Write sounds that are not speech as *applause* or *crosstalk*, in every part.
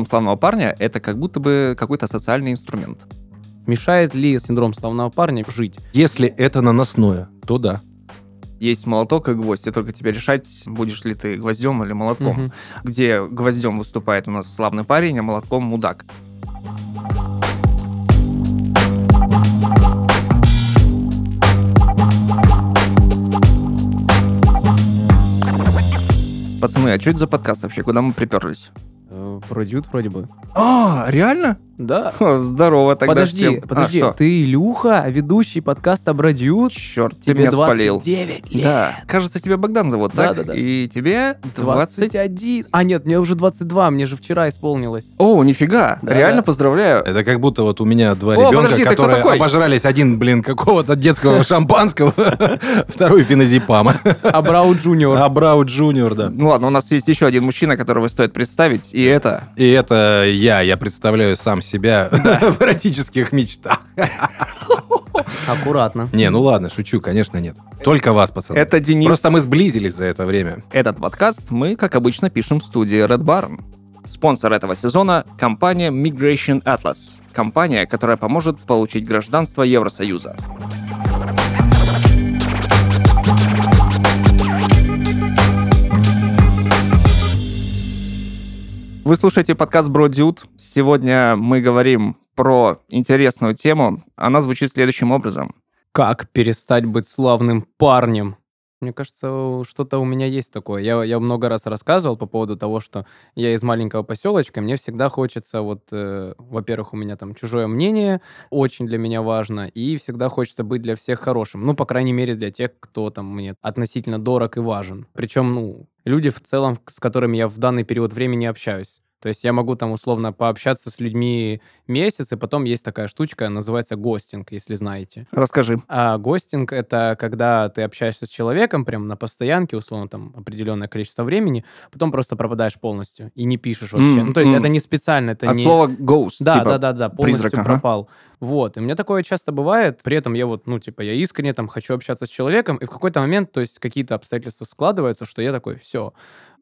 синдром славного парня — это как будто бы какой-то социальный инструмент. Мешает ли синдром славного парня жить? Если это наносное, то да. Есть молоток и гвоздь, и только тебе решать, будешь ли ты гвоздем или молотком. Мгм. Где гвоздем выступает у нас славный парень, а молотком мудак. Пацаны, а что это за подкаст вообще? Куда мы приперлись? Э, Про Дюд вроде бы. А, реально? Да. *laughs* Здорово тогда Подожди, всем. подожди, А, ты Илюха, ведущий подкаста Бродют? Черт, ты Тебе меня спалил. 29 лет. Да, кажется, тебя Богдан зовут, так? Да-да-да. И тебе 20... 21. А нет, мне уже 22, мне же вчера исполнилось. О, нифига, Да-да. реально поздравляю. Это как будто вот у меня два О, ребенка, подожди, ты которые такой? обожрались. Один, блин, какого-то детского *laughs* шампанского, *laughs* второй феназепама. Абрау Джуниор. Абрау Джуниор, да. Ну ладно, у нас есть еще один мужчина, которого стоит представить, и это... И это я, я представляю сам себя *laughs* в эротических мечтах. Аккуратно. Не, ну ладно, шучу, конечно, нет. Только вас, пацаны. Это Денис. Просто мы сблизились за это время. Этот подкаст мы, как обычно, пишем в студии Red Barn. Спонсор этого сезона — компания Migration Atlas. Компания, которая поможет получить гражданство Евросоюза. Вы слушаете подкаст Бродюд. Сегодня мы говорим про интересную тему. Она звучит следующим образом. Как перестать быть славным парнем? Мне кажется, что-то у меня есть такое. Я, я много раз рассказывал по поводу того, что я из маленького поселочка, мне всегда хочется, вот, э, во-первых, у меня там чужое мнение очень для меня важно, и всегда хочется быть для всех хорошим. Ну, по крайней мере, для тех, кто там мне относительно дорог и важен. Причем, ну, люди в целом, с которыми я в данный период времени общаюсь. То есть я могу там условно пообщаться с людьми месяц, и потом есть такая штучка, называется гостинг, если знаете. Расскажи. А гостинг — это когда ты общаешься с человеком прям на постоянке, условно, там, определенное количество времени, потом просто пропадаешь полностью и не пишешь вообще. М, ну, то есть м. это не специально, это а не... слово ghost, Да, типа, да, да, да, полностью призрак, ага. пропал. Вот, и у меня такое часто бывает, при этом я вот, ну, типа, я искренне там хочу общаться с человеком, и в какой-то момент, то есть какие-то обстоятельства складываются, что я такой, все,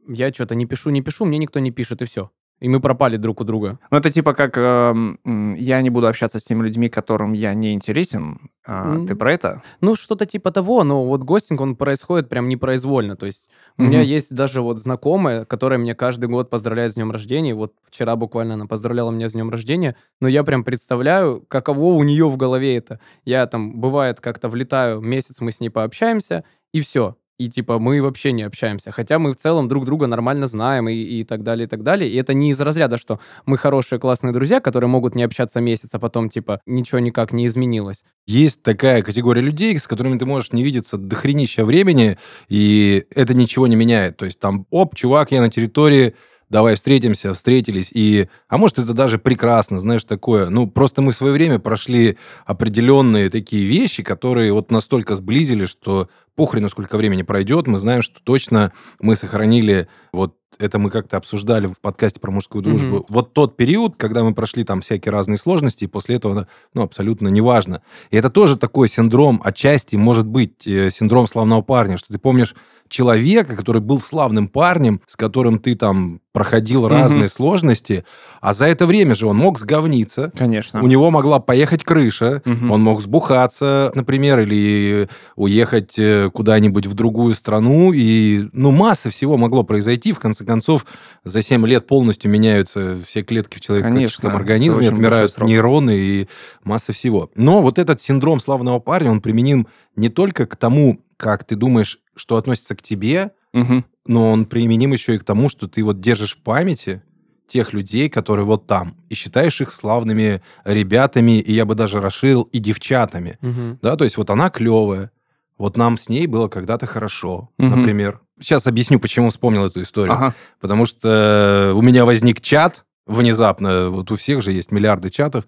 я что-то не пишу, не пишу, мне никто не пишет, и все. И мы пропали друг у друга. Ну, это типа как м, я не буду общаться с теми людьми, которым я не интересен. А, М. Ты про это? Ну, что-то типа того, но вот гостинг, он происходит прям непроизвольно. То есть у меня есть даже вот знакомая, которая меня каждый год поздравляет с днем рождения. Вот вчера буквально она поздравляла меня с днем рождения. Но я прям представляю, каково у нее в голове это. Я там, бывает, как-то влетаю, месяц мы с ней пообщаемся, и все. И типа мы вообще не общаемся. Хотя мы в целом друг друга нормально знаем и, и так далее, и так далее. И это не из разряда, что мы хорошие, классные друзья, которые могут не общаться месяц, а потом типа ничего никак не изменилось. Есть такая категория людей, с которыми ты можешь не видеться до хренища времени, и это ничего не меняет. То есть там, оп, чувак, я на территории, давай встретимся, встретились, и... А может, это даже прекрасно, знаешь, такое. Ну, просто мы в свое время прошли определенные такие вещи, которые вот настолько сблизили, что похрен, сколько времени пройдет, мы знаем, что точно мы сохранили вот это мы как-то обсуждали в подкасте про мужскую дружбу. Мгм. Вот тот период, когда мы прошли там всякие разные сложности, и после этого, ну, абсолютно неважно. И это тоже такой синдром, отчасти, может быть, э, синдром славного парня, что ты помнишь человека, который был славным парнем, с которым ты там проходил Мгм. разные сложности, а за это время же он мог сговниться, Конечно. у него могла поехать крыша, Мгм. он мог сбухаться, например, или уехать э, куда-нибудь в другую страну, и, ну, масса всего могло произойти. В конце концов, за 7 лет полностью меняются все клетки в человеческом организме, это отмирают нейроны и масса всего. Но вот этот синдром славного парня, он применим не только к тому, как ты думаешь, что относится к тебе, Мгм. но он применим еще и к тому, что ты вот держишь в памяти тех людей, которые вот там, и считаешь их славными ребятами, и я бы даже расширил, и девчатами. Мгм. Да, то есть вот она клевая, вот нам с ней было когда-то хорошо, Мгм. например. Сейчас объясню, почему вспомнил эту историю. Ага. Потому что у меня возник чат внезапно, вот у всех же есть миллиарды чатов,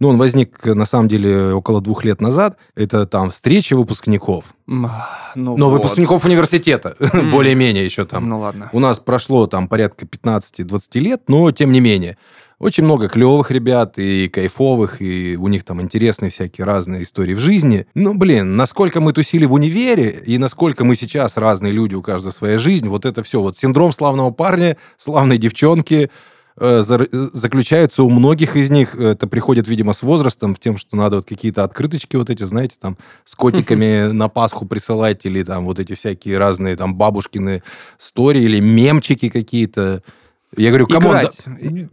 ну, он возник, на самом деле, около двух лет назад. Это там встреча выпускников. М, Ну, Но вот. выпускников университета, *laughs* М. более-менее еще там. Ну ладно. У нас прошло там порядка 15-20 лет, но тем не менее. Очень много клевых ребят и кайфовых, и у них там интересные всякие разные истории в жизни. Ну, блин, насколько мы тусили в универе, и насколько мы сейчас разные люди, у каждого своя жизнь, вот это все, вот синдром славного парня, славной девчонки, э, заключаются у многих из них, это приходит, видимо, с возрастом, в тем, что надо вот какие-то открыточки вот эти, знаете, там, с котиками на Пасху присылать, или там вот эти всякие разные там бабушкины истории, или мемчики какие-то. Я говорю, кому Играть.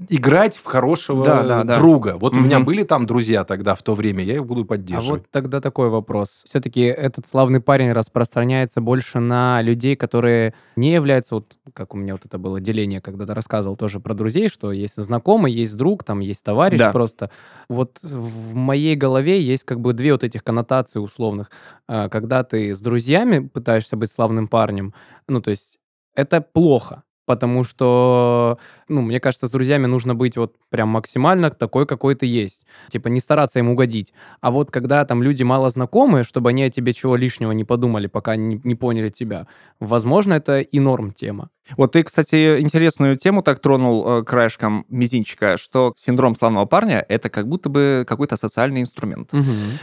играть в хорошего Да, да, да. друга. Вот у меня были там друзья тогда, в то время, я их буду А поддерживать. вот тогда такой вопрос. Все-таки этот славный парень распространяется больше на людей, которые не являются, вот как у меня вот это было деление, когда ты рассказывал тоже про друзей, что есть знакомый, есть друг, там есть товарищ Да. просто. Вот в моей голове есть как бы две вот этих коннотации условных. А, Когда ты с друзьями пытаешься быть славным парнем, ну то есть это плохо. Потому что, ну, мне кажется, с друзьями нужно быть вот прям максимально такой, какой ты есть. Типа не стараться им угодить. А вот когда там люди мало знакомые, чтобы они о тебе чего лишнего не подумали, пока не, не поняли тебя, возможно, это и норм тема. Вот ты, кстати, интересную тему так тронул э, краешком мизинчика, что синдром славного парня — это как будто бы какой-то социальный инструмент,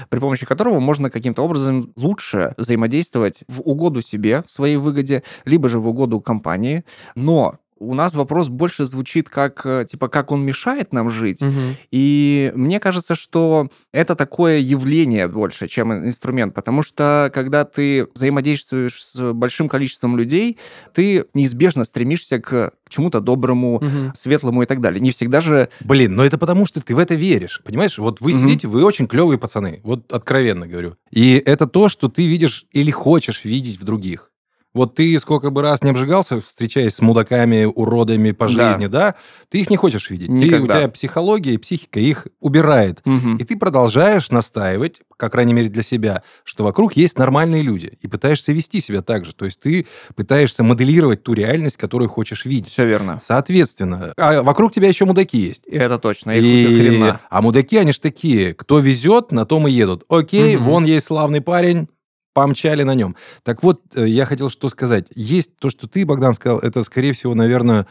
при помощи которого можно каким-то образом лучше взаимодействовать в угоду себе, своей выгоде, либо же в угоду компании. Но у нас вопрос больше звучит как, э, типа, как он мешает нам жить, Мгм. И мне кажется, что это такое явление больше, чем инструмент, потому что когда ты взаимодействуешь с большим количеством людей, ты неизбежно стремишься к чему-то доброму, Мгм. светлому и так далее. Не всегда же... Блин, но это потому, что ты в это веришь. Понимаешь, вот вы Мгм. сидите, вы очень клевые пацаны. Вот откровенно говорю. И это то, что ты видишь или хочешь видеть в других. Вот ты сколько бы раз не обжигался, встречаясь с мудаками, уродами по Да. жизни, да, ты их не хочешь видеть. Ты, у тебя психология и психика их убирает. Мгм. И ты продолжаешь настаивать, как крайней мере для себя, что вокруг есть нормальные люди. И пытаешься вести себя так же. То есть ты пытаешься моделировать ту реальность, которую хочешь видеть. Все верно. Соответственно, а вокруг тебя еще мудаки есть. И это точно. Их И- хрена. А мудаки, они ж такие, кто везет, на том и едут. Окей, Мгм. вон есть славный парень, помчали на нем. Так вот, э, я хотел что сказать. Есть то, что ты, Богдан, сказал, это, скорее всего, наверное,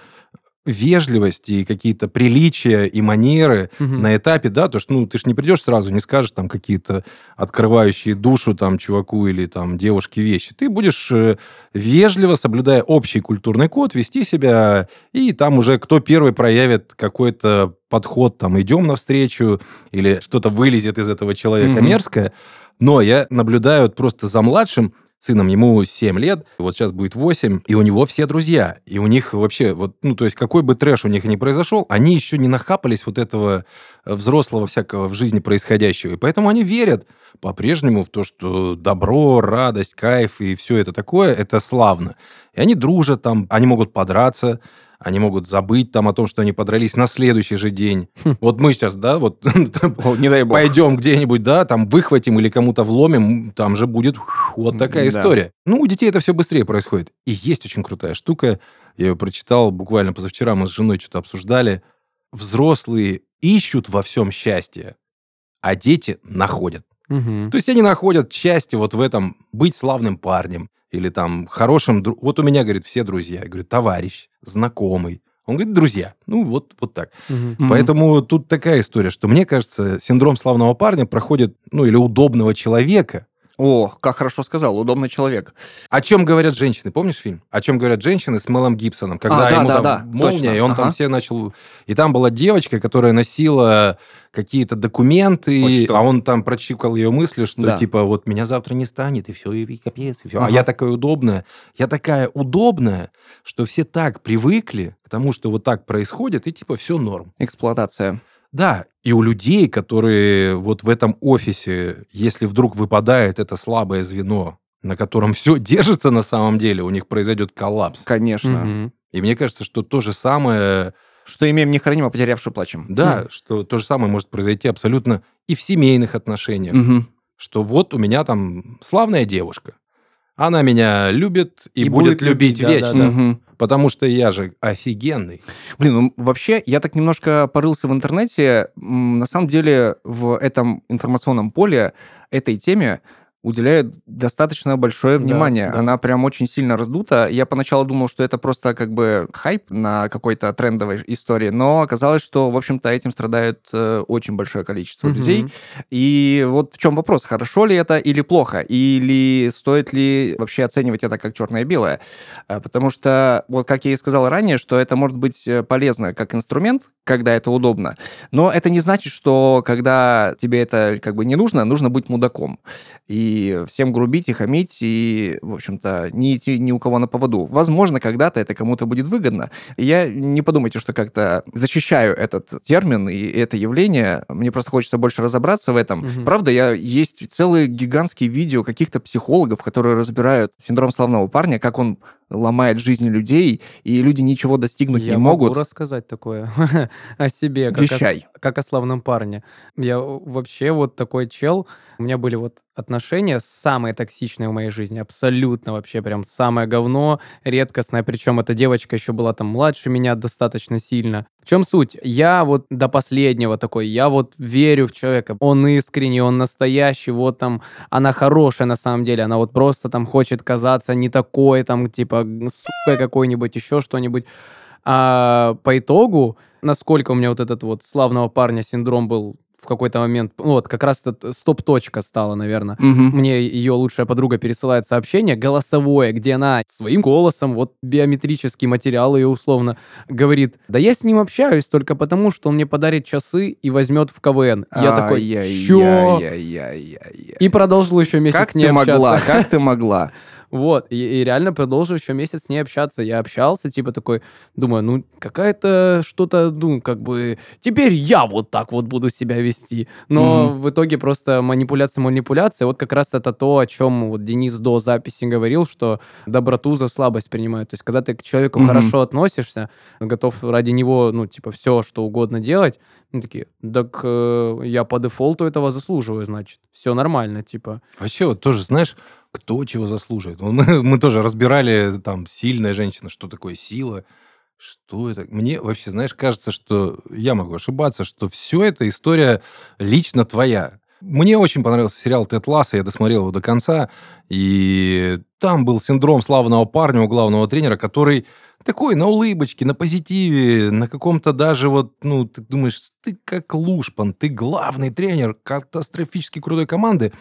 вежливость и какие-то приличия и манеры Мгм. на этапе, да, то что, ну, ты ж не придешь сразу, не скажешь там какие-то открывающие душу там чуваку или там девушке вещи. Ты будешь э, вежливо, соблюдая общий культурный код, вести себя, и там уже кто первый проявит какой-то подход, там, идем навстречу, или что-то вылезет из этого человека Мгм. мерзкое. Но я наблюдаю просто за младшим сыном, ему 7 лет, вот сейчас будет 8, и у него все друзья. И у них вообще, вот, ну, то есть какой бы трэш у них ни произошел, они еще не нахапались вот этого э, взрослого всякого в жизни происходящего. И поэтому они верят по-прежнему в то, что добро, радость, кайф и все это такое, это славно. И они дружат там, они могут подраться, они могут забыть там о том, что они подрались на следующий же день. Вот мы сейчас, да, вот *laughs* не дай бог. пойдем где-нибудь, да, там выхватим или кому-то вломим, там же будет вот такая история. Ну, у детей это все быстрее происходит. И есть очень крутая штука, я ее прочитал буквально позавчера, мы с женой что-то обсуждали. Взрослые ищут во всем счастье, а дети находят. Мгм. То есть они находят счастье вот в этом быть славным парнем или там хорошим... дру- Вот у меня, говорит, все друзья. Я говорю, товарищ, знакомый. Он говорит, друзья. Ну, вот, вот так. Мгм. Поэтому тут такая история, что мне кажется, синдром славного парня проходит, ну, или удобного человека. О, как хорошо сказал, удобный человек. О чем говорят женщины? Помнишь фильм? О чем говорят женщины с Мелом Гибсоном? Когда А, да, ему да, там да, молния, точно, и он там ага. все начал... И там была девочка, которая носила какие-то документы, Почту. а он там прочикал ее мысли, что Да. типа вот меня завтра не станет, и все, и капец, и все. А Ага. я такая удобная. Я такая удобная, что все так привыкли к тому, что вот так происходит, и типа все норм. Эксплуатация. Да, и у людей, которые вот в этом офисе, если вдруг выпадает это слабое звено, на котором *laughs* все держится на самом деле, у них произойдет коллапс. Конечно. Мгм. И мне кажется, что то же самое, Что имеем не храним, а потерявший плачем. да, что то же самое может произойти абсолютно и в семейных отношениях. Мгм. Что вот у меня там славная девушка. Она меня любит и, И будет, будет любить любить, вечно. да-да-да. Мгм. Потому что я же офигенный. Блин, ну вообще, я так немножко порылся в интернете. На самом деле, в этом информационном поле, этой теме уделяют достаточно большое внимание. да. Она прям очень сильно раздута. Я поначалу думал, что это просто как бы хайп на какой-то трендовой истории, но оказалось, что, в общем-то, этим страдает э, очень большое количество Мгм. людей. И вот в чем вопрос, хорошо ли это или плохо? Или стоит ли вообще оценивать это как черное и белое? А, Потому что, вот как я и сказал ранее, что это может быть э, полезно как инструмент, когда это удобно, но это не значит, что когда тебе это как бы не нужно, нужно быть мудаком. И всем грубить и хамить, и, в общем-то, не идти ни у кого на поводу. Возможно, когда-то это кому-то будет выгодно. И я не подумайте, что как-то защищаю этот термин и это явление. Мне просто хочется больше разобраться в этом. Мгм. Правда, я есть целые гигантские видео каких-то психологов, которые разбирают синдром славного парня, как он ломает жизни людей, и люди ничего достигнуть Я не могу могут. рассказать такое *laughs* о себе, как о, Вещай. как о славном парне. Я вообще вот такой чел. У меня были вот отношения самые токсичные в моей жизни. Абсолютно вообще прям самое говно, редкостное. Причем эта девочка еще была там младше меня достаточно сильно. В чем суть? Я вот до последнего такой, я вот верю в человека. Он искренний, он настоящий, вот там, она хорошая на самом деле, она вот просто там хочет казаться не такой, там, типа, сука какой-нибудь, еще что-нибудь. А по итогу, насколько у меня вот этот вот славного парня синдром был в какой-то момент, ну вот как раз стоп-точка стала, наверное. Мгм. Мне ее лучшая подруга пересылает сообщение голосовое, где она своим голосом, вот биометрический материал ее условно, говорит, да я с ним общаюсь только потому, что он мне подарит часы и возьмет в КВН. Я такой, чё? Ай-яй-яй-яй-яй. И продолжил еще месяц Как с ней ты могла? общаться. Как ты могла? Вот, и, и реально продолжил еще месяц с ней общаться. Я общался, типа такой, думаю, ну, какая-то что-то, ну, как бы, теперь я вот так вот буду себя вести. Но Мгм. в итоге просто манипуляция, манипуляция. Вот как раз это то, о чем вот Денис до записи говорил, что доброту за слабость принимают. То есть, когда ты к человеку Мгм. хорошо относишься, готов ради него, ну, типа, все, что угодно делать, ну, такие, так э, я по дефолту этого заслуживаю, значит. Все нормально, типа. Вообще, вот тоже, знаешь, кто чего заслуживает. Мы, *laughs* мы тоже разбирали, там, сильная женщина, что такое сила, что это. Мне вообще, знаешь, кажется, что я могу ошибаться, что все это история лично твоя. Мне очень понравился сериал «Тед Ласса», я досмотрел его до конца, и там был синдром славного парня у главного тренера, который такой на улыбочке, на позитиве, на каком-то даже вот, ну, ты думаешь, ты как Лушпан, ты главный тренер катастрофически крутой команды,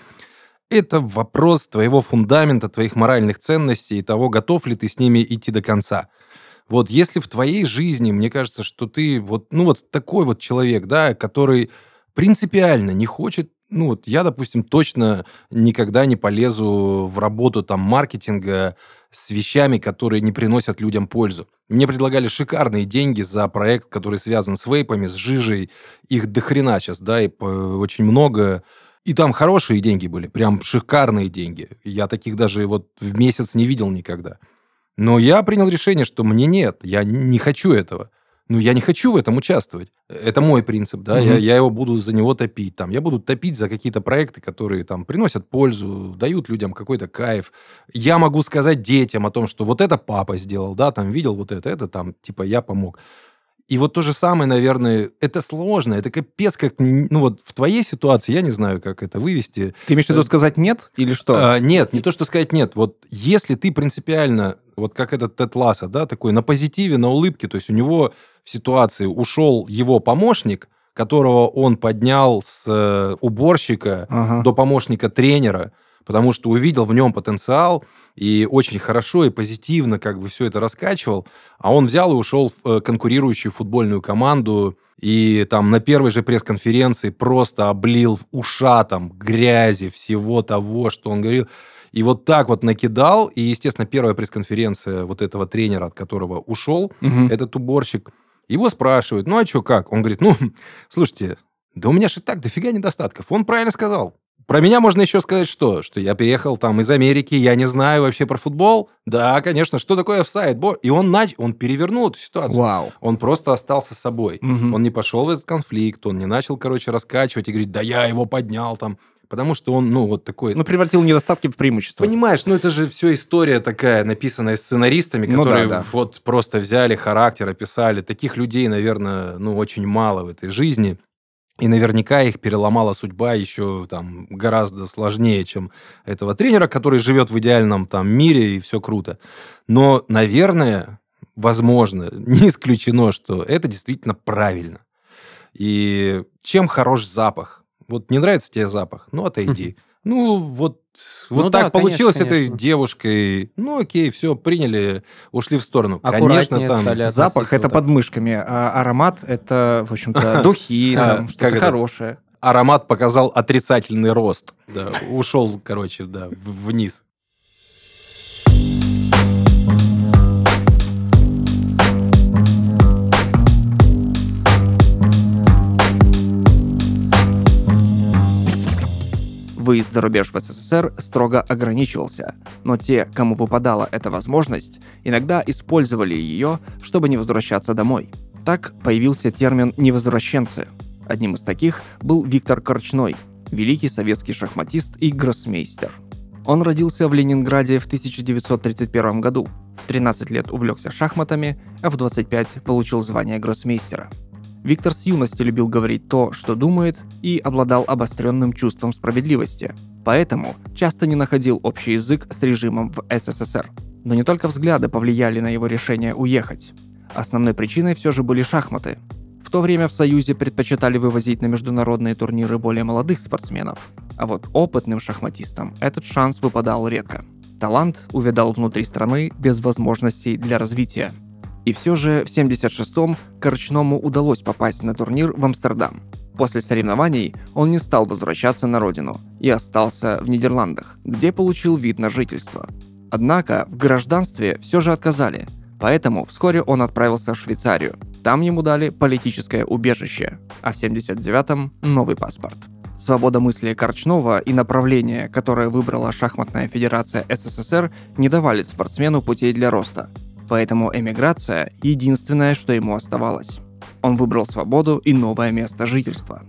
это вопрос твоего фундамента, твоих моральных ценностей и того, готов ли ты с ними идти до конца. Вот если в твоей жизни, мне кажется, что ты вот, ну вот такой вот человек, да, который принципиально не хочет, ну вот я, допустим, точно никогда не полезу в работу там маркетинга с вещами, которые не приносят людям пользу. Мне предлагали шикарные деньги за проект, который связан с вейпами, с жижей. Их дохрена сейчас, да, и очень много. И там хорошие деньги были, прям шикарные деньги. Я таких даже вот в месяц не видел никогда. Но я принял решение, что мне нет, я не хочу этого. Ну, я не хочу в этом участвовать. Это мой принцип, да, я, Мгм. я его буду за него топить. Там, я буду топить за какие-то проекты, которые там приносят пользу, дают людям какой-то кайф. Я могу сказать детям о том, что вот это папа сделал, да, там видел вот это, это там, типа, я помог. И вот то же самое, наверное, это сложно, это капец как... Ну вот в твоей ситуации, я не знаю, как это вывести. Ты имеешь в виду сказать нет или что? А, нет, не то, что сказать нет. Вот если ты принципиально, вот как этот Тед Ласса, да, такой на позитиве, на улыбке, то есть у него в ситуации ушел его помощник, которого он поднял с э, уборщика Ага. до помощника тренера, потому что увидел в нем потенциал и очень хорошо и позитивно как бы все это раскачивал, а он взял и ушел в э, конкурирующую футбольную команду и там на первой же пресс-конференции просто облил ушатом грязи всего того, что он говорил. И вот так вот накидал, и, естественно, первая пресс-конференция вот этого тренера, от которого ушел Мгм. этот уборщик, его спрашивают, ну а что, как? Он говорит, ну, *laughs* слушайте, да у меня же так дофига недостатков. Он правильно сказал. Про меня можно еще сказать что? Что я переехал там из Америки, я не знаю вообще про футбол. Да, конечно, что такое офсайд? И он, нач... он перевернул эту ситуацию. Вау. Он просто остался собой. Мгм. Он не пошел в этот конфликт, он не начал, короче, раскачивать и говорить, да я его поднял там. Потому что он, ну, вот такой... Ну, превратил недостатки в преимущество. Понимаешь, ну это же все история такая, написанная сценаристами, Ну которые да, да. вот просто взяли характер, описали. Таких людей, наверное, ну очень мало в этой жизни. И наверняка их переломала судьба еще там гораздо сложнее, чем этого тренера, который живет в идеальном там мире и все круто. Но, наверное, возможно, *laughs* не исключено, что это действительно правильно. И чем хорош запах? Вот не нравится тебе запах? Ну, отойди. *laughs* Ну, вот, вот Ну так да, получилось конечно, этой конечно. девушкой. Ну, окей, все, приняли, ушли в сторону. Конечно, там... стали Запах это вот так. под мышками, а аромат это, в общем-то, *laughs* духи, А, что-то хорошее. аромат показал отрицательный рост. Ушел, короче, да, вниз. Выезд за рубеж в СССР строго ограничивался, но те, кому выпадала эта возможность, иногда использовали ее, чтобы не возвращаться домой. Так появился термин «невозвращенцы». Одним из таких был Виктор Корчной, великий советский шахматист и гроссмейстер. Он родился в Ленинграде в 1931 году, в 13 лет увлекся шахматами, а в 25 получил звание гроссмейстера. Виктор с юности любил говорить то, что думает, и обладал обостренным чувством справедливости. Поэтому часто не находил общий язык с режимом в СССР. Но не только взгляды повлияли на его решение уехать. Основной причиной все же были шахматы. В то время в Союзе предпочитали вывозить на международные турниры более молодых спортсменов. А вот опытным шахматистам этот шанс выпадал редко. Талант увядал внутри страны без возможностей для развития. И все же в 76-м Корчному удалось попасть на турнир в Амстердам. После соревнований он не стал возвращаться на родину и остался в Нидерландах, где получил вид на жительство. Однако в гражданстве все же отказали, поэтому вскоре он отправился в Швейцарию. Там ему дали политическое убежище, а в 79-м – новый паспорт. Свобода мысли Корчнова и направление, которое выбрала шахматная федерация СССР, не давали спортсмену путей для роста. Поэтому эмиграция – единственное, что ему оставалось. Он выбрал свободу и новое место жительства.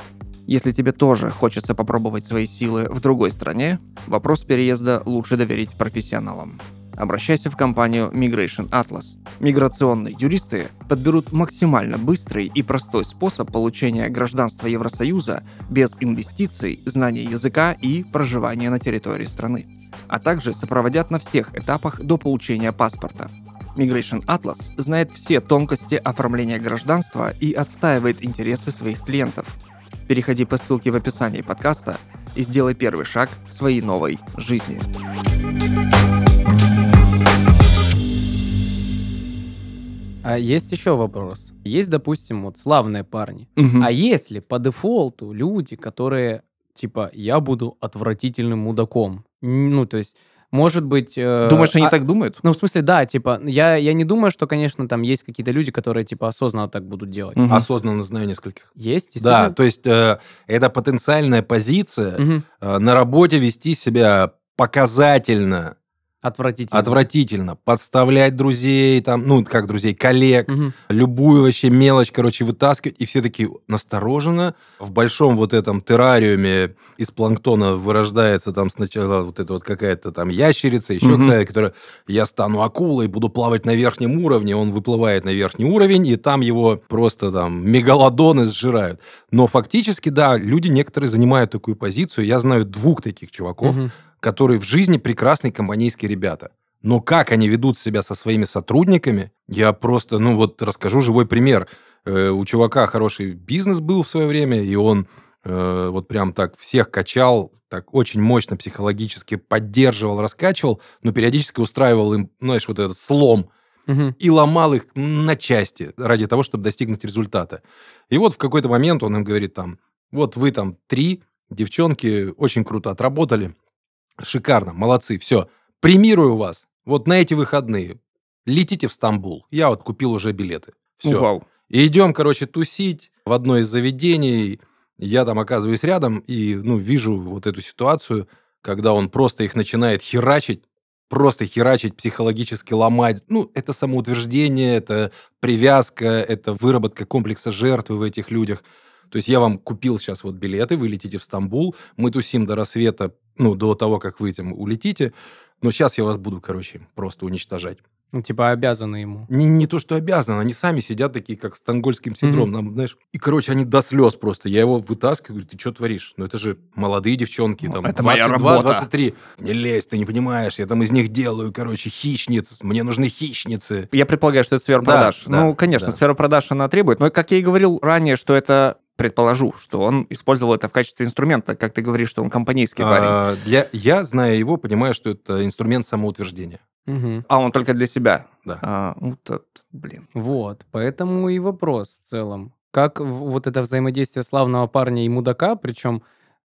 Если тебе тоже хочется попробовать свои силы в другой стране, вопрос переезда лучше доверить профессионалам. Обращайся в компанию Migration Atlas. Миграционные юристы подберут максимально быстрый и простой способ получения гражданства Евросоюза без инвестиций, знания языка и проживания на территории страны. А также сопроводят на всех этапах до получения паспорта. Migration Atlas знает все тонкости оформления гражданства и отстаивает интересы своих клиентов. Переходи по ссылке в описании подкаста и сделай первый шаг к своей новой жизни. А есть еще вопрос. Есть, допустим, вот славные парни. Мгм. А если по дефолту люди, которые типа я буду отвратительным мудаком, ну то есть может быть. э, Думаешь, они а- так думают? Ну, в смысле, да, типа, я, я не думаю, что, конечно, там есть какие-то люди, которые, типа, осознанно так будут делать. Мгм. Осознанно знаю нескольких. Есть, Да, то есть э, это потенциальная позиция Мгм. э, на работе вести себя показательно, Отвратительно. отвратительно, подставлять друзей, там, ну, как друзей, коллег, Мгм. любую вообще мелочь, короче, вытаскивать, и все такие настороженно. В большом вот этом террариуме из планктона вырождается там сначала вот эта вот какая-то там ящерица, еще Мгм. какая-то, которая я стану акулой, буду плавать на верхнем уровне, он выплывает на верхний уровень, и там его просто там мегалодоны сжирают. Но фактически, да, люди некоторые занимают такую позицию. Я знаю двух таких чуваков, Мгм. Которые в жизни прекрасные компанейские ребята. Но как они ведут себя со своими сотрудниками, я просто, ну вот расскажу живой пример. Э, у чувака хороший бизнес был в свое время, и он э, вот прям так всех качал, так очень мощно психологически поддерживал, раскачивал, но периодически устраивал им, знаешь, вот этот слом Мгм. и ломал их на части ради того, чтобы достигнуть результата. И вот в какой-то момент он им говорит там, вот вы там три девчонки очень круто отработали, шикарно, молодцы, все, премирую вас, вот на эти выходные, летите в Стамбул, я вот купил уже билеты, все. Вау. И идем, короче, тусить в одно из заведений. Я там оказываюсь рядом и, ну, вижу вот эту ситуацию, когда он просто их начинает херачить, просто херачить, психологически ломать. Ну, это самоутверждение, это привязка, это выработка комплекса жертвы в этих людях. То есть я вам купил сейчас вот билеты, вы летите в Стамбул, мы тусим до рассвета, ну, до того, как вы там улетите, но сейчас я вас буду, короче, просто уничтожать. Ну, типа обязаны ему. Не, не то, что обязаны, они сами сидят такие, как стокгольмским синдромом, нам, знаешь. И, короче, они до слез просто. Я его вытаскиваю, говорю, ты что творишь? Ну, это же молодые девчонки, Ну, там, это моя 22, работа. 23. Не лезь, ты не понимаешь, я там из них делаю, короче, хищниц. Мне нужны хищницы. Я предполагаю, что это сфера Да, продаж. да, ну, конечно, да. сфера продаж она требует. Но, как я и говорил ранее, что это предположу, что он использовал это в качестве инструмента, как ты говоришь, что он компанейский парень. А, для, я, зная его, понимаю, что это инструмент самоутверждения. Мгм. А он только для себя. Да. А, вот это, блин. Вот, поэтому и вопрос в целом. Как вот это взаимодействие славного парня и мудака, причем,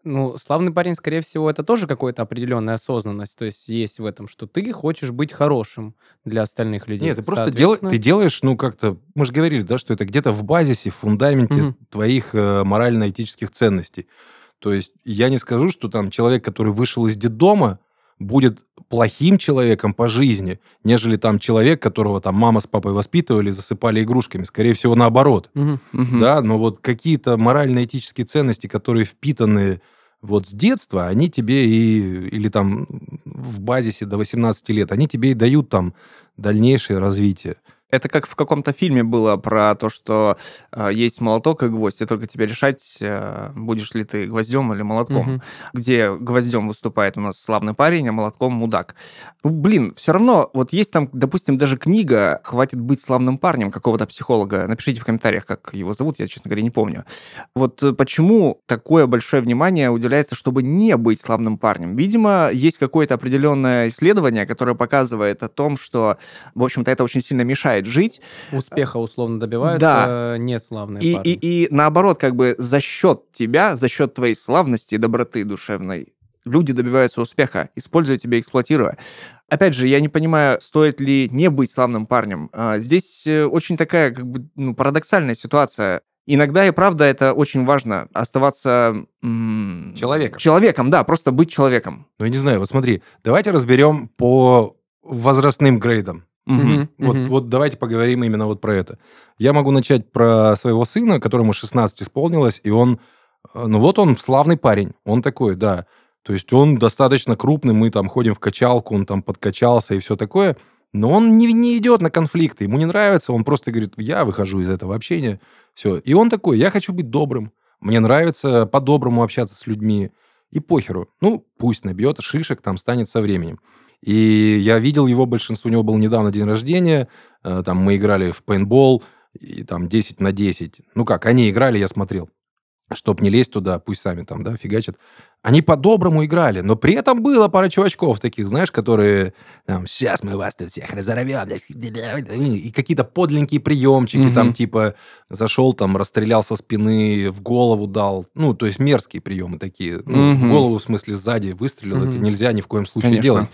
ну, славный парень, скорее всего, это тоже какая-то определенная осознанность, то есть есть в этом, что ты хочешь быть хорошим для остальных людей. Нет, ты просто дел- ты делаешь, ну, как-то... Мы же говорили, да, что это где-то в базисе, в фундаменте Мгм. твоих э, морально-этических ценностей. То есть я не скажу, что там человек, который вышел из детдома, будет плохим человеком по жизни, нежели там человек, которого там мама с папой воспитывали, засыпали игрушками. Скорее всего, наоборот. Мгм. Мгм. Да, но вот какие-то морально-этические ценности, которые впитаны вот с детства, они тебе и, или там в базисе до 18 лет, они тебе и дают там дальнейшее развитие. Это как в каком-то фильме было про то, что э, есть молоток и гвоздь, и только тебе решать, э, будешь ли ты гвоздем или молотком. Мгм. Где гвоздем выступает у нас славный парень, а молотком мудак. Ну, блин, все равно, вот есть там, допустим, даже книга «Хватит быть славным парнем» какого-то психолога. Напишите в комментариях, как его зовут, я, честно говоря, не помню. Вот э, почему такое большое внимание уделяется, чтобы не быть славным парнем? Видимо, есть какое-то определенное исследование, которое показывает о том, что, в общем-то, это очень сильно мешает жить. Успеха условно добиваются не славные И, парни. и, и наоборот, как бы за счет тебя, за счет твоей славности и доброты душевной, люди добиваются успеха, используя тебя, эксплуатируя. Опять же, я не понимаю, стоит ли не быть славным парнем. А, Здесь э, очень такая как бы ну, парадоксальная ситуация. Иногда и правда это очень важно оставаться м, Человеком. Человеком, да, просто быть человеком. Ну, я не знаю, вот смотри, давайте разберем по возрастным грейдам. Мгм. Мгм. Вот, вот давайте поговорим именно вот про это. Я могу начать про своего сына, которому 16 исполнилось, и он, э, ну вот он славный парень, он такой, да. То есть он достаточно крупный, мы там ходим в качалку, он там подкачался и все такое, но он не, не идет на конфликты, ему не нравится, он просто говорит, я выхожу из этого общения, все. И он такой, я хочу быть добрым, мне нравится по-доброму общаться с людьми, и похеру. Ну, пусть набьет шишек, там станет со временем. И я видел его большинство, у него был недавно день рождения, э, там мы играли в пейнтбол, и там 10 на 10. Ну как, они играли, я смотрел. Чтоб не лезть туда, пусть сами там, да, фигачат. Они по-доброму играли, но при этом было пара чувачков таких, знаешь, которые там, сейчас мы вас тут всех разорвем. И какие-то подленькие приемчики, Мгм. там, типа, зашел, там, расстрелял со спины, в голову дал. Ну, то есть мерзкие приемы такие. Ну, в голову, в смысле, сзади выстрелил. Это Мгм. нельзя ни в коем случае Конечно. делать.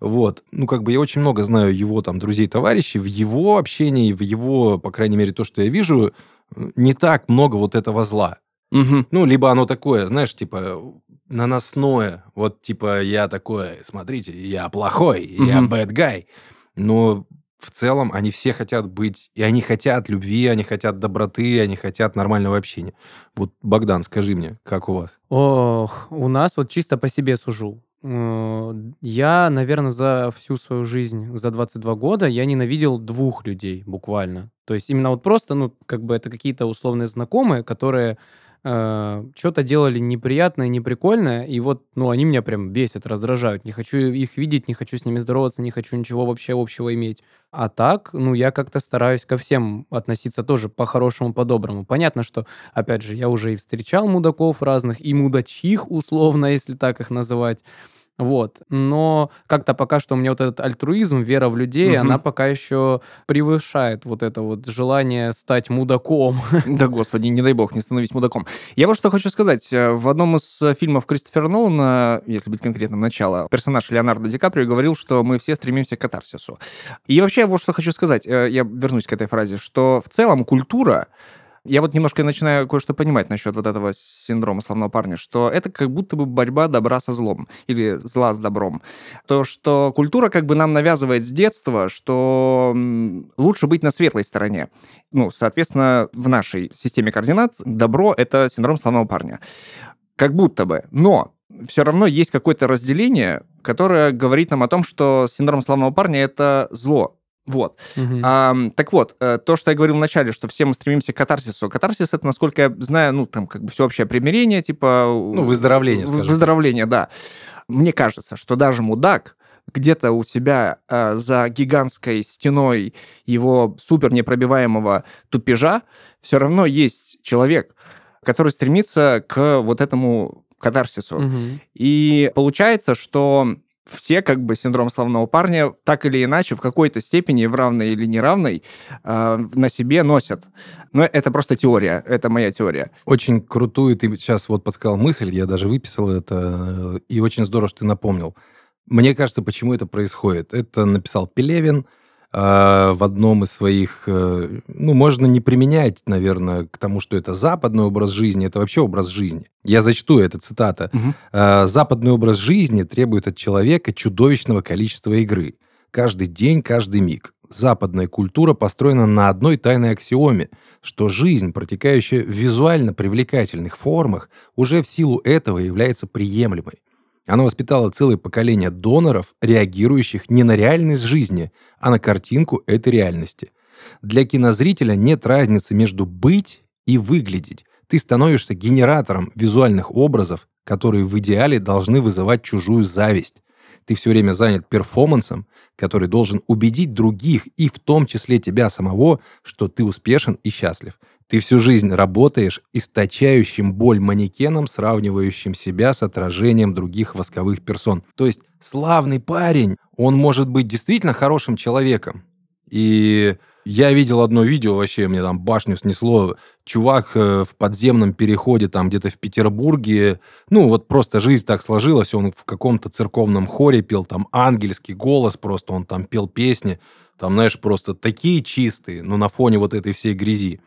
Вот. Ну, как бы я очень много знаю его там друзей-товарищей. В его общении, в его, по крайней мере, то, что я вижу, не так много вот этого зла. Мгм. Ну, либо оно такое, знаешь, типа наносное. Вот, типа, я такое, смотрите, я плохой, я Мгм. bad guy. Но в целом они все хотят быть, и они хотят любви, они хотят доброты, они хотят нормального общения. Вот, Богдан, скажи мне, как у вас? Ох, у нас вот чисто по себе сужу. Э, Я, наверное, за всю свою жизнь, за 22 года, я ненавидел двух людей буквально. То есть именно вот просто, ну, как бы это какие-то условные знакомые, которые что-то делали неприятное, неприкольное, и вот, ну, они меня прям бесят, раздражают. Не хочу их видеть, не хочу с ними здороваться, не хочу ничего вообще общего иметь. А так, ну, я как-то стараюсь ко всем относиться тоже по-хорошему, по-доброму. Понятно, что, опять же, я уже и встречал мудаков разных, и мудачих, условно, *laughs* если так их называть. Вот. Но как-то пока что у меня вот этот альтруизм, вера в людей, Мгм. она пока еще превышает вот это вот желание стать мудаком. *laughs* Да, господи, не дай бог, не становись мудаком. Я вот что хочу сказать. Э, В одном из э, фильмов Кристофера Нолана, если быть конкретным, начало, персонаж Леонардо Ди Каприо говорил, что мы все стремимся к катарсису. И вообще, вот что хочу сказать, э, я вернусь к этой фразе, что в целом культура я вот немножко начинаю кое-что понимать насчет вот этого синдрома славного парня, что это как будто бы борьба добра со злом или зла с добром. То, что культура как бы нам навязывает с детства, что лучше быть на светлой стороне. Ну, соответственно, в нашей системе координат добро — это синдром славного парня. Как будто бы. Но все равно есть какое-то разделение, которое говорит нам о том, что синдром славного парня — это зло. Вот. Мгм. А, так вот, э, то, что я говорил вначале, что все мы стремимся к катарсису. Катарсис это, насколько я знаю, ну, там, как бы всеобщее примирение, типа... Ну, выздоровление, скажем. Выздоровление, да. Мне кажется, что даже мудак где-то у тебя э, за гигантской стеной его супер непробиваемого тупежа все равно есть человек, который стремится к вот этому катарсису. Мгм. И получается, что все как бы синдром славного парня так или иначе в какой-то степени, в равной или неравной, э, на себе носят. Но это просто теория, это моя теория. Очень крутую ты сейчас вот подсказал мысль, я даже выписал это, э, и очень здорово, что ты напомнил. Мне кажется, почему это происходит. Это написал Пелевин в одном из своих... э, ну, можно не применять, наверное, к тому, что это западный образ жизни, это вообще образ жизни. Я зачту, это цитата. Э, Западный образ жизни требует от человека чудовищного количества игры. Каждый день, каждый миг. Западная культура построена на одной тайной аксиоме, что жизнь, протекающая в визуально привлекательных формах, уже в силу этого является приемлемой. Она воспитала целое поколение доноров, реагирующих не на реальность жизни, а на картинку этой реальности. Для кинозрителя нет разницы между быть и выглядеть. Ты становишься генератором визуальных образов, которые в идеале должны вызывать чужую зависть. Ты все время занят перформансом, который должен убедить других, и в том числе тебя самого, что ты успешен и счастлив. Ты всю жизнь работаешь источающим боль манекеном, сравнивающим себя с отражением других восковых персон. То есть славный парень, он может быть действительно хорошим человеком. И я видел одно видео, вообще мне там башню снесло. Чувак э, в подземном переходе там где-то в Петербурге, ну вот просто жизнь так сложилась, он в каком-то церковном хоре пел, там ангельский голос просто, он там пел песни, там, знаешь, просто такие чистые, но на фоне вот этой всей грязи.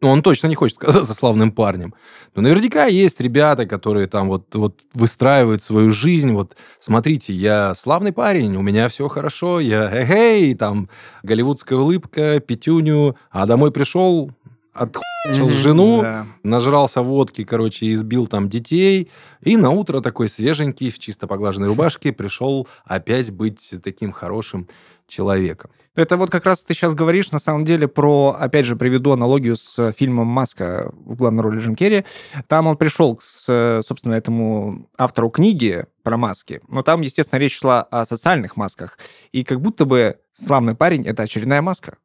Ну, он точно не хочет казаться *laughs* славным парнем. Но наверняка есть ребята, которые там вот, вот выстраивают свою жизнь. Вот, смотрите, я славный парень, у меня все хорошо, я эй, там, голливудская улыбка, пятюню, а домой пришел, отхуячил жену, Да. нажрался водки, короче, избил там детей, и на утро такой свеженький, в чисто поглаженной рубашке пришел опять быть таким хорошим человеком. Это вот как раз ты сейчас говоришь, на самом деле, про, опять же, приведу аналогию с э, фильмом «Маска» в главной роли Джим Керри. Там он пришел к, э, собственно, этому автору книги про маски, но там, естественно, речь шла о социальных масках. И как будто бы славный парень — это очередная маска.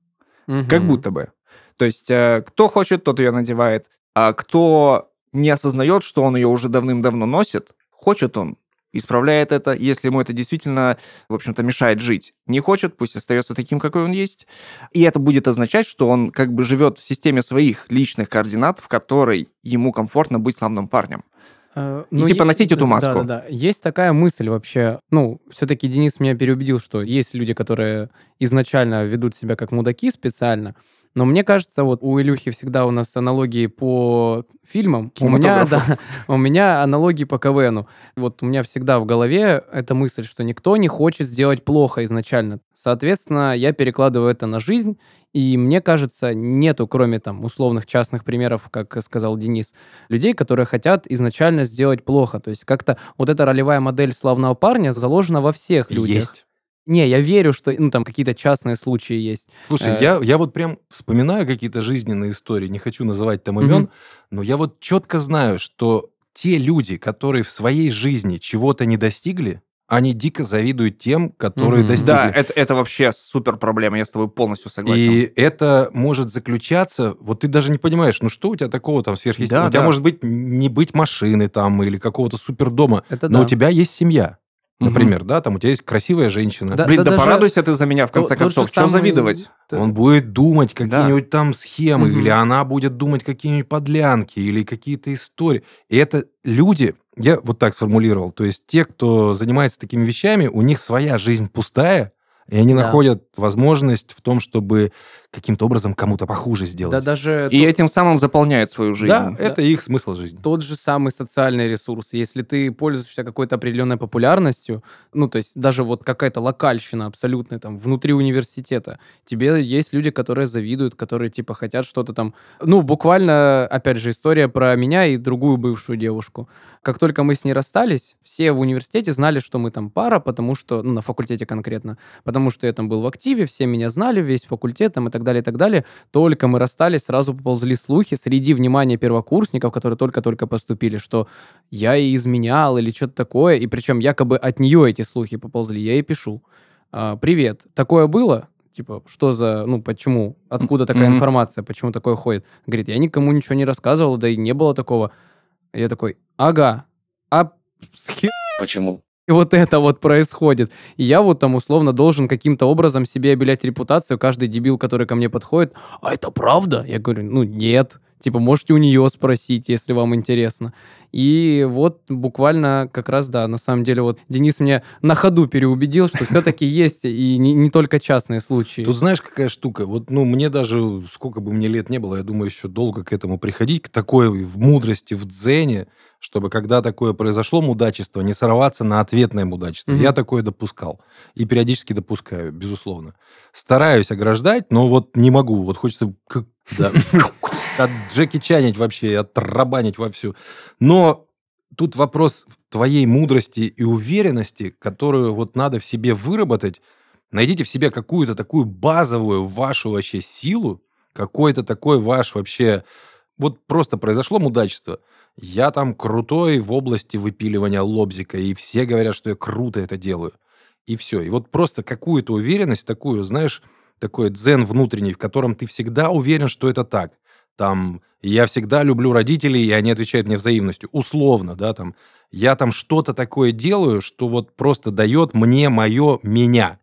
Как Мгм. будто бы. То есть э, кто хочет, тот ее надевает, а кто не осознает, что он ее уже давным-давно носит, хочет он, исправляет это, если ему это действительно, в общем-то, мешает жить. Не хочет, пусть остается таким, какой он есть. И это будет означать, что он как бы живет в системе своих личных координат, в которой ему комфортно быть славным парнем. Э, И типа е- носить эту да, маску. Да, да, Есть такая мысль вообще. Ну, все-таки Денис меня переубедил, что есть люди, которые изначально ведут себя как мудаки специально. Но мне кажется, вот у Илюхи всегда у нас аналогии по фильмам. У меня, да, у меня аналогии по КВНу. Вот у меня всегда в голове эта мысль, что никто не хочет сделать плохо изначально. Соответственно, я перекладываю это на жизнь, и мне кажется, нету, кроме там условных частных примеров, как сказал Денис, людей, которые хотят изначально сделать плохо. То есть как-то вот эта ролевая модель славного парня заложена во всех людях. Есть. Не, я верю, что ну, там какие-то частные случаи есть. Слушай, Э, я, я вот прям вспоминаю какие-то жизненные истории, не хочу называть там имен, но я вот четко знаю, что те люди, которые в своей жизни чего-то не достигли, они дико завидуют тем, которые достигли. Да, это, это вообще супер проблема, я с тобой полностью согласен. И это может заключаться, вот ты даже не понимаешь, ну что у тебя такого там сверхъестественного? Да, у тебя да. может быть не быть машины там или какого-то супердома, Это но да. у тебя есть семья, Например, да, там у тебя есть красивая женщина. Да, Блин, да, даже- порадуйся ты за меня, в конце же концов. Что самый- завидовать? Он будет думать какие-нибудь там схемы, Мгм. или она будет думать какие-нибудь подлянки, или какие-то истории. И это люди, я вот так сформулировал, то есть те, кто занимается такими вещами, у них своя жизнь пустая, и они Да. находят возможность в том, чтобы каким-то образом кому-то похуже сделать. Да даже И этим самым заполняют свою жизнь. Да, это их смысл жизни. тот же самый социальный ресурс. Если ты пользуешься какой-то определенной популярностью, ну, то есть даже вот какая-то локальщина абсолютная там внутри университета, тебе есть люди, которые завидуют, которые типа хотят что-то там... Ну, буквально, опять же, история про меня и другую бывшую девушку. Как только мы с ней расстались, все в университете знали, что мы там пара, потому что, ну, на факультете конкретно, потому что я там был в активе, все меня знали, весь факультет там и так далее, и так далее. Только мы расстались, сразу поползли слухи среди внимания первокурсников, которые только-только поступили, что я ей изменял или что-то такое, и причем якобы от нее эти слухи поползли. Я ей пишу, «А, привет, такое было? Типа, что за, ну, почему, откуда такая Мгм. информация, почему такое ходит? Говорит, я никому ничего не рассказывал, да и не было такого. Я такой, ага, а с Почему? И вот это вот происходит. И я вот там условно должен каким-то образом себе обелять репутацию. Каждый дебил, который ко мне подходит, а это правда? Я говорю, ну нет. Типа, можете у нее спросить, если вам интересно. И вот буквально как раз, да, на самом деле вот Денис меня на ходу переубедил, что все-таки есть и не, не только частные случаи. Тут знаешь, какая штука? Вот, ну, мне даже, сколько бы мне лет не было, я думаю, еще долго к этому приходить, к такой в мудрости, в дзене, чтобы когда такое произошло, мудачество, не сорваться на ответное мудачество. Мгм. Я такое допускал. И периодически допускаю, безусловно. Стараюсь ограждать, но вот не могу. Вот хочется да, *laughs* Джеки Чанить вообще, отрабанить вовсю. Но тут вопрос твоей мудрости и уверенности, которую вот надо в себе выработать. Найдите в себе какую-то такую базовую вашу вообще силу, какой-то такой ваш вообще... Вот просто произошло мудачество. Я там крутой в области выпиливания лобзика, и все говорят, что я круто это делаю. И все. И вот просто какую-то уверенность такую, знаешь, такой дзен внутренний, в котором ты всегда уверен, что это так. Там, я всегда люблю родителей, и они отвечают мне взаимностью. Условно, да, там. Я там что-то такое делаю, что вот просто дает мне мое меня.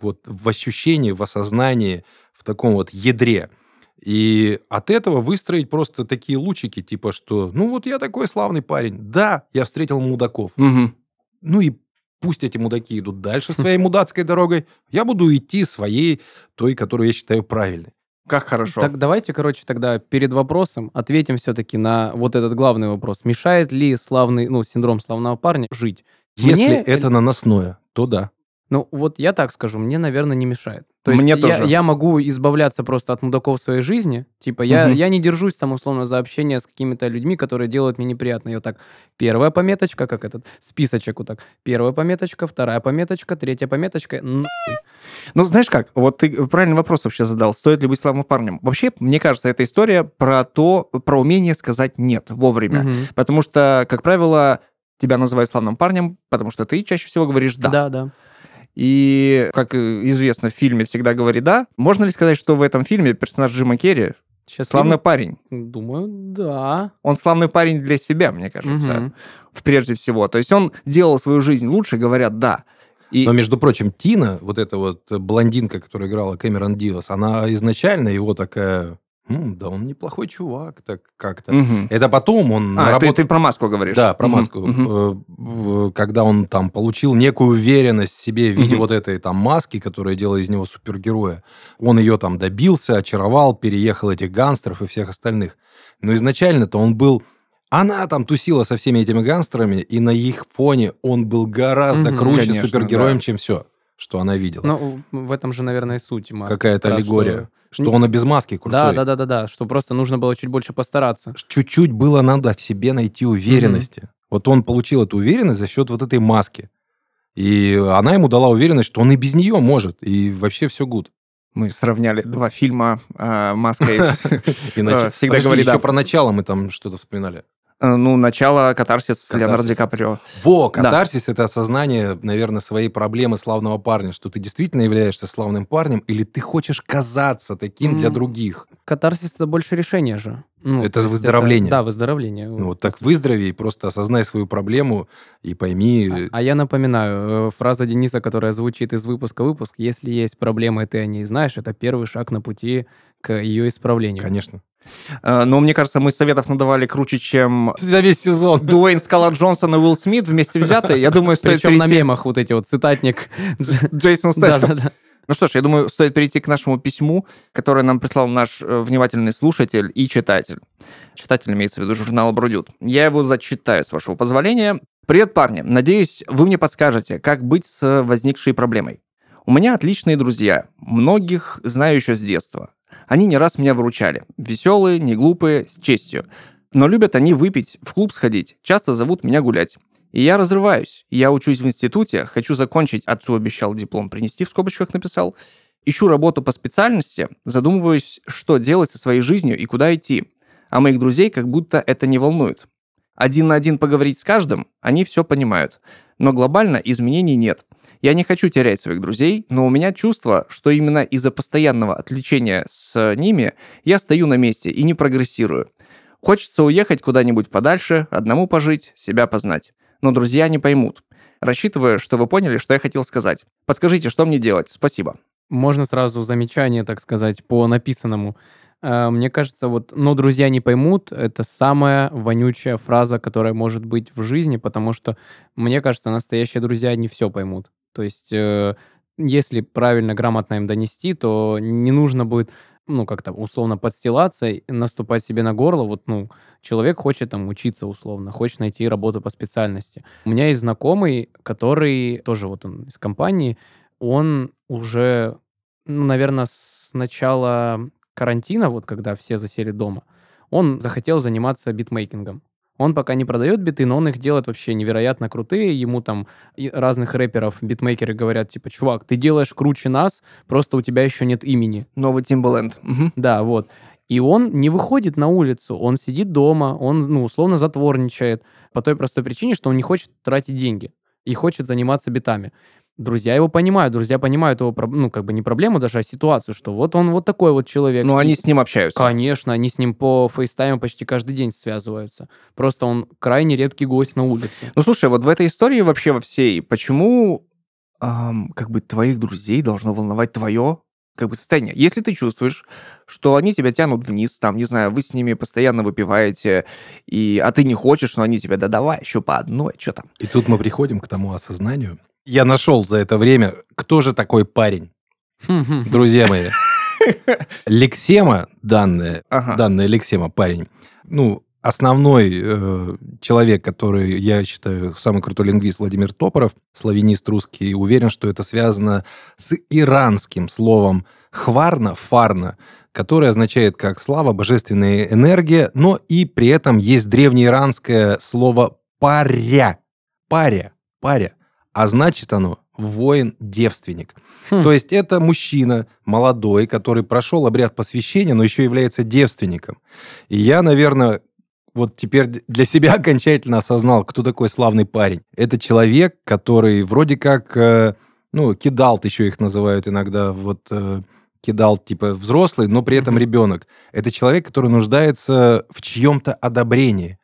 Вот в ощущении, в осознании, в таком вот ядре. И от этого выстроить просто такие лучики, типа что, ну вот я такой славный парень. Да, я встретил мудаков. Мгм. Ну и пусть эти мудаки идут дальше своей мудацкой дорогой. Я буду идти своей, той, которую я считаю правильной. Как хорошо. Так давайте, короче, тогда перед вопросом ответим все-таки на вот этот главный вопрос. Мешает ли славный, ну, синдром славного парня жить? Если Мне- это наносное, то да. Ну, вот я так скажу, мне, наверное, не мешает. То есть Мне я, тоже. я могу избавляться просто от мудаков в своей жизни. Типа, я, Мгм. я не держусь там, условно, за общение с какими-то людьми, которые делают мне неприятно. И вот так, первая пометочка, как этот, списочек вот так. Первая пометочка, вторая пометочка, третья пометочка. нахуй. Ну, знаешь как, вот ты правильный вопрос вообще задал, стоит ли быть славным парнем. Вообще, мне кажется, эта история про то, про умение сказать «нет» вовремя. Мгм. Потому что, как правило, тебя называют славным парнем, потому что ты чаще всего говоришь «да». Да, да. И, как известно, в фильме «Всегда говори да». Можно ли сказать, что в этом фильме персонаж Джима Керри Сейчас славный парень? Думаю, да. Он славный парень для себя, мне кажется, в- прежде всего. То есть он делал свою жизнь лучше, говоря «да». И Но, между прочим, Тина, вот эта вот блондинка, которая играла Кэмерон Диас, она изначально его такая... «М, да он неплохой чувак, так как-то. Мгм. Это потом он А, ты, работал- ты про маску говоришь. Да, про Мгм, маску. в- Когда он там получил некую уверенность в себе в виде Мгм. вот этой там маски, которая делала из него супергероя. Он ее там добился, очаровал, переехал этих гангстеров и всех остальных. Но изначально-то он был... Она там тусила со всеми этими гангстерами, и на их фоне он был гораздо Мгм. круче Конечно, супергероем, да. чем все, что она видела. Ну, в этом же, наверное, и суть маски. Какая-то аллегория. Что, Не- он и без маски что- крутой. Да, да, да, да, да. Что просто нужно было чуть больше постараться. чуть-чуть было надо в себе найти уверенности. Вот он получил эту уверенность за счет вот этой маски. И она ему дала уверенность, что он и без нее может. И вообще все гуд. Мы сравнили два фильма э, «Маска» и... *laughs* Иначе... Всегда Подожди, говори еще про начало мы там что-то вспоминали. Э, Ну, начало «Катарсис» «Катарсис». Леонардо Ди Каприо. Во, Да. катарсис это осознание, наверное, своей проблемы славного парня, что ты действительно являешься славным парнем, или ты хочешь казаться таким для М. других. Катарсис это больше решение же. Ну, Это выздоровление. да, выздоровление. Ну, вот так выздорови и просто осознай свою проблему и пойми... А, а я напоминаю, э, фраза Дениса, которая звучит из выпуска в выпуск, если есть проблема, и ты о ней знаешь, это первый шаг на пути к ее исправлению. Конечно. Э, Но мне кажется, мы советов надавали круче, чем За весь сезон. Дуэйн Скала Джонсон и Уилл Смит вместе взятые. Я думаю, стоит Причем на перейти- мемах вот эти вот цитатник. Джейсон Да, Стэттем. да, да. Ну что ж, я думаю, стоит перейти к нашему письму, которое нам прислал наш э, внимательный слушатель и читатель. Читатель имеется в виду журнал Брудют. Я его зачитаю, с вашего позволения. Привет, парни. Надеюсь, вы мне подскажете, как быть с возникшей проблемой. У меня отличные друзья, многих знаю еще с детства. Они не раз меня выручали. Веселые, не глупые, с честью. Но любят они выпить, в клуб сходить, часто зовут меня гулять. И я разрываюсь. Я учусь в институте, хочу закончить, отцу обещал диплом принести, в скобочках написал. Ищу работу по специальности, задумываюсь, что делать со своей жизнью и куда идти. А моих друзей как будто это не волнует. Один на один поговорить с каждым, они все понимают. Но глобально изменений нет. Я не хочу терять своих друзей, но у меня чувство, что именно из-за постоянного отвлечения с ними я стою на месте и не прогрессирую. Хочется уехать куда-нибудь подальше, одному пожить, себя познать. Но друзья не поймут. Рассчитываю, что вы поняли, что я хотел сказать. Подскажите, что мне делать? Спасибо. Можно сразу замечание, так сказать, по написанному. Э, мне кажется, вот «но друзья не поймут» — это самая вонючая фраза, которая может быть в жизни, потому что, мне кажется, настоящие друзья не все поймут. То есть, э, если правильно, грамотно им донести, то не нужно будет ну, как-то условно подстилаться, наступать себе на горло. Вот, ну, человек хочет там учиться условно, хочет найти работу по специальности. У меня есть знакомый, который тоже вот он из компании, он уже, ну, наверное, с начала карантина, вот когда все засели дома, он захотел заниматься битмейкингом. Он пока не продает биты, но он их делает вообще невероятно крутые. Ему там разных рэперов, битмейкеры говорят, типа, чувак, ты делаешь круче нас, просто у тебя еще нет имени. Новый. Угу. Да, вот. И он не выходит на улицу, он сидит дома, он, ну, условно затворничает по той простой причине, что он не хочет тратить деньги и хочет заниматься битами друзья его понимают, друзья понимают его, ну, как бы не проблему даже, а ситуацию, что вот он вот такой вот человек. Ну, они с ним общаются. Конечно, они с ним по фейстайму почти каждый день связываются. Просто он крайне редкий гость на улице. Ну, слушай, вот в этой истории вообще во всей, почему эм, как бы твоих друзей должно волновать твое как бы состояние. Если ты чувствуешь, что они тебя тянут вниз, там, не знаю, вы с ними постоянно выпиваете, и, а ты не хочешь, но они тебя, да давай, еще по одной, что там. И тут мы приходим к тому осознанию, я нашел за это время, кто же такой парень. Друзья мои. *laughs* Лексема, данная, ага. данная лексема, парень, ну, основной э, человек, который, я считаю, самый крутой лингвист Владимир Топоров, славянист русский, уверен, что это связано с иранским словом хварна, фарна, которое означает как слава, божественная энергия, но и при этом есть древнеиранское слово паря, паря, паря а значит оно воин-девственник. Хм. То есть это мужчина молодой, который прошел обряд посвящения, но еще является девственником. И я, наверное, вот теперь для себя *laughs* окончательно осознал, кто такой славный парень. Это человек, который вроде как, э, ну, кидалт еще их называют иногда, вот э, кидал типа взрослый, но при этом ребенок. Это человек, который нуждается в чьем-то одобрении.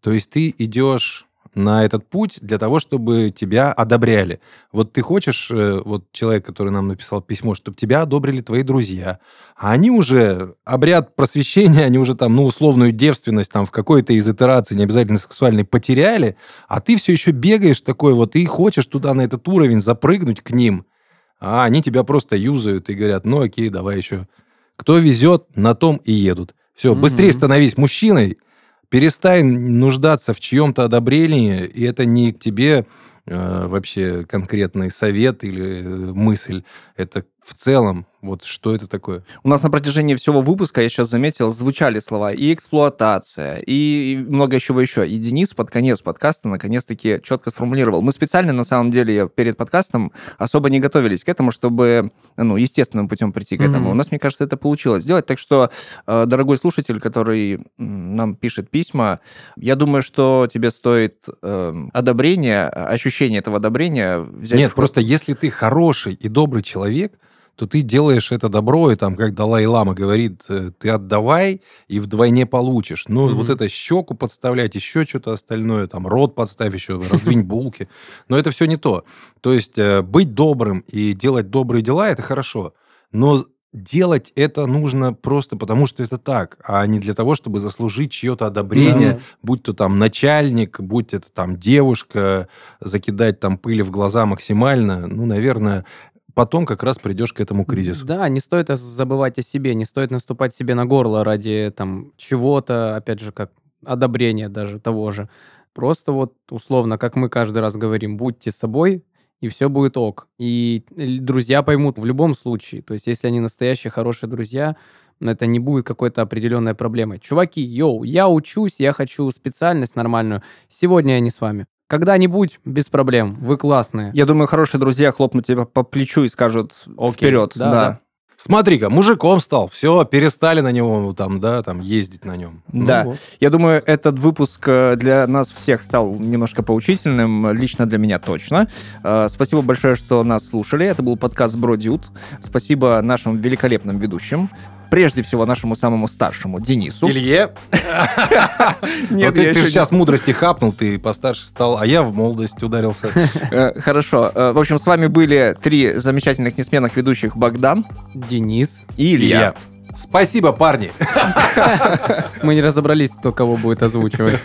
То есть ты идешь на этот путь для того, чтобы тебя одобряли. Вот ты хочешь, э, вот человек, который нам написал письмо, чтобы тебя одобрили твои друзья, а они уже обряд просвещения, они уже там, ну, условную девственность там в какой-то из итераций, не обязательно сексуальной, потеряли, а ты все еще бегаешь такой вот и хочешь туда на этот уровень запрыгнуть к ним, а они тебя просто юзают и говорят, ну, окей, давай еще. Кто везет, на том и едут. Все, mm-hmm. быстрее становись мужчиной, перестань нуждаться в чьем-то одобрении, и это не к тебе э, вообще конкретный совет или э, мысль. Это в целом, вот что это такое? У нас на протяжении всего выпуска, я сейчас заметил, звучали слова и эксплуатация, и много еще еще. И Денис под конец подкаста наконец-таки четко сформулировал. Мы специально, на самом деле, перед подкастом особо не готовились к этому, чтобы, ну, естественным путем прийти к этому. Mm-hmm. У нас, мне кажется, это получилось сделать. Так что, э, дорогой слушатель, который нам пишет письма, я думаю, что тебе стоит э, одобрение, ощущение этого одобрения взять... Нет, в... просто если ты хороший и добрый человек, то ты делаешь это добро, и там, как Далай-Лама говорит, э, ты отдавай, и вдвойне получишь. Ну, mm-hmm. вот это щеку подставлять, еще что-то остальное, там, рот подставь еще, раздвинь булки. Но это все не то. То есть э, быть добрым и делать добрые дела – это хорошо. Но делать это нужно просто потому, что это так, а не для того, чтобы заслужить чье-то одобрение, да. будь то там начальник, будь это там девушка, закидать там пыли в глаза максимально. Ну, наверное, потом как раз придешь к этому кризису. Да, не стоит забывать о себе, не стоит наступать себе на горло ради там чего-то, опять же, как одобрения даже того же. Просто вот условно, как мы каждый раз говорим, будьте собой, и все будет ок. И друзья поймут в любом случае. То есть, если они настоящие хорошие друзья, это не будет какой-то определенной проблемой. Чуваки, йоу, я учусь, я хочу специальность нормальную. Сегодня я не с вами. Когда-нибудь без проблем. Вы классные. Я думаю, хорошие друзья хлопнут тебя по плечу и скажут Окей, вперед. да, Да, да. Смотри-ка, мужиком стал, все, перестали на него там, да, там ездить на нем. Да. Ну вот. Я думаю, этот выпуск э, для нас всех стал немножко поучительным, лично для меня точно. Э, Спасибо большое, что нас слушали. Это был подкаст Бродют. Спасибо нашим великолепным ведущим. Прежде всего, нашему самому старшему Денису. Илье, *laughs* Нет, вот ты, сейчас мудрости хапнул, ты постарше стал, а я в молодость ударился. *laughs* Э, Хорошо. Э, В общем, с вами были три замечательных несменных ведущих Богдан Денис. и Илья. Спасибо, парни. *laughs* Мы не разобрались, кто кого будет озвучивать.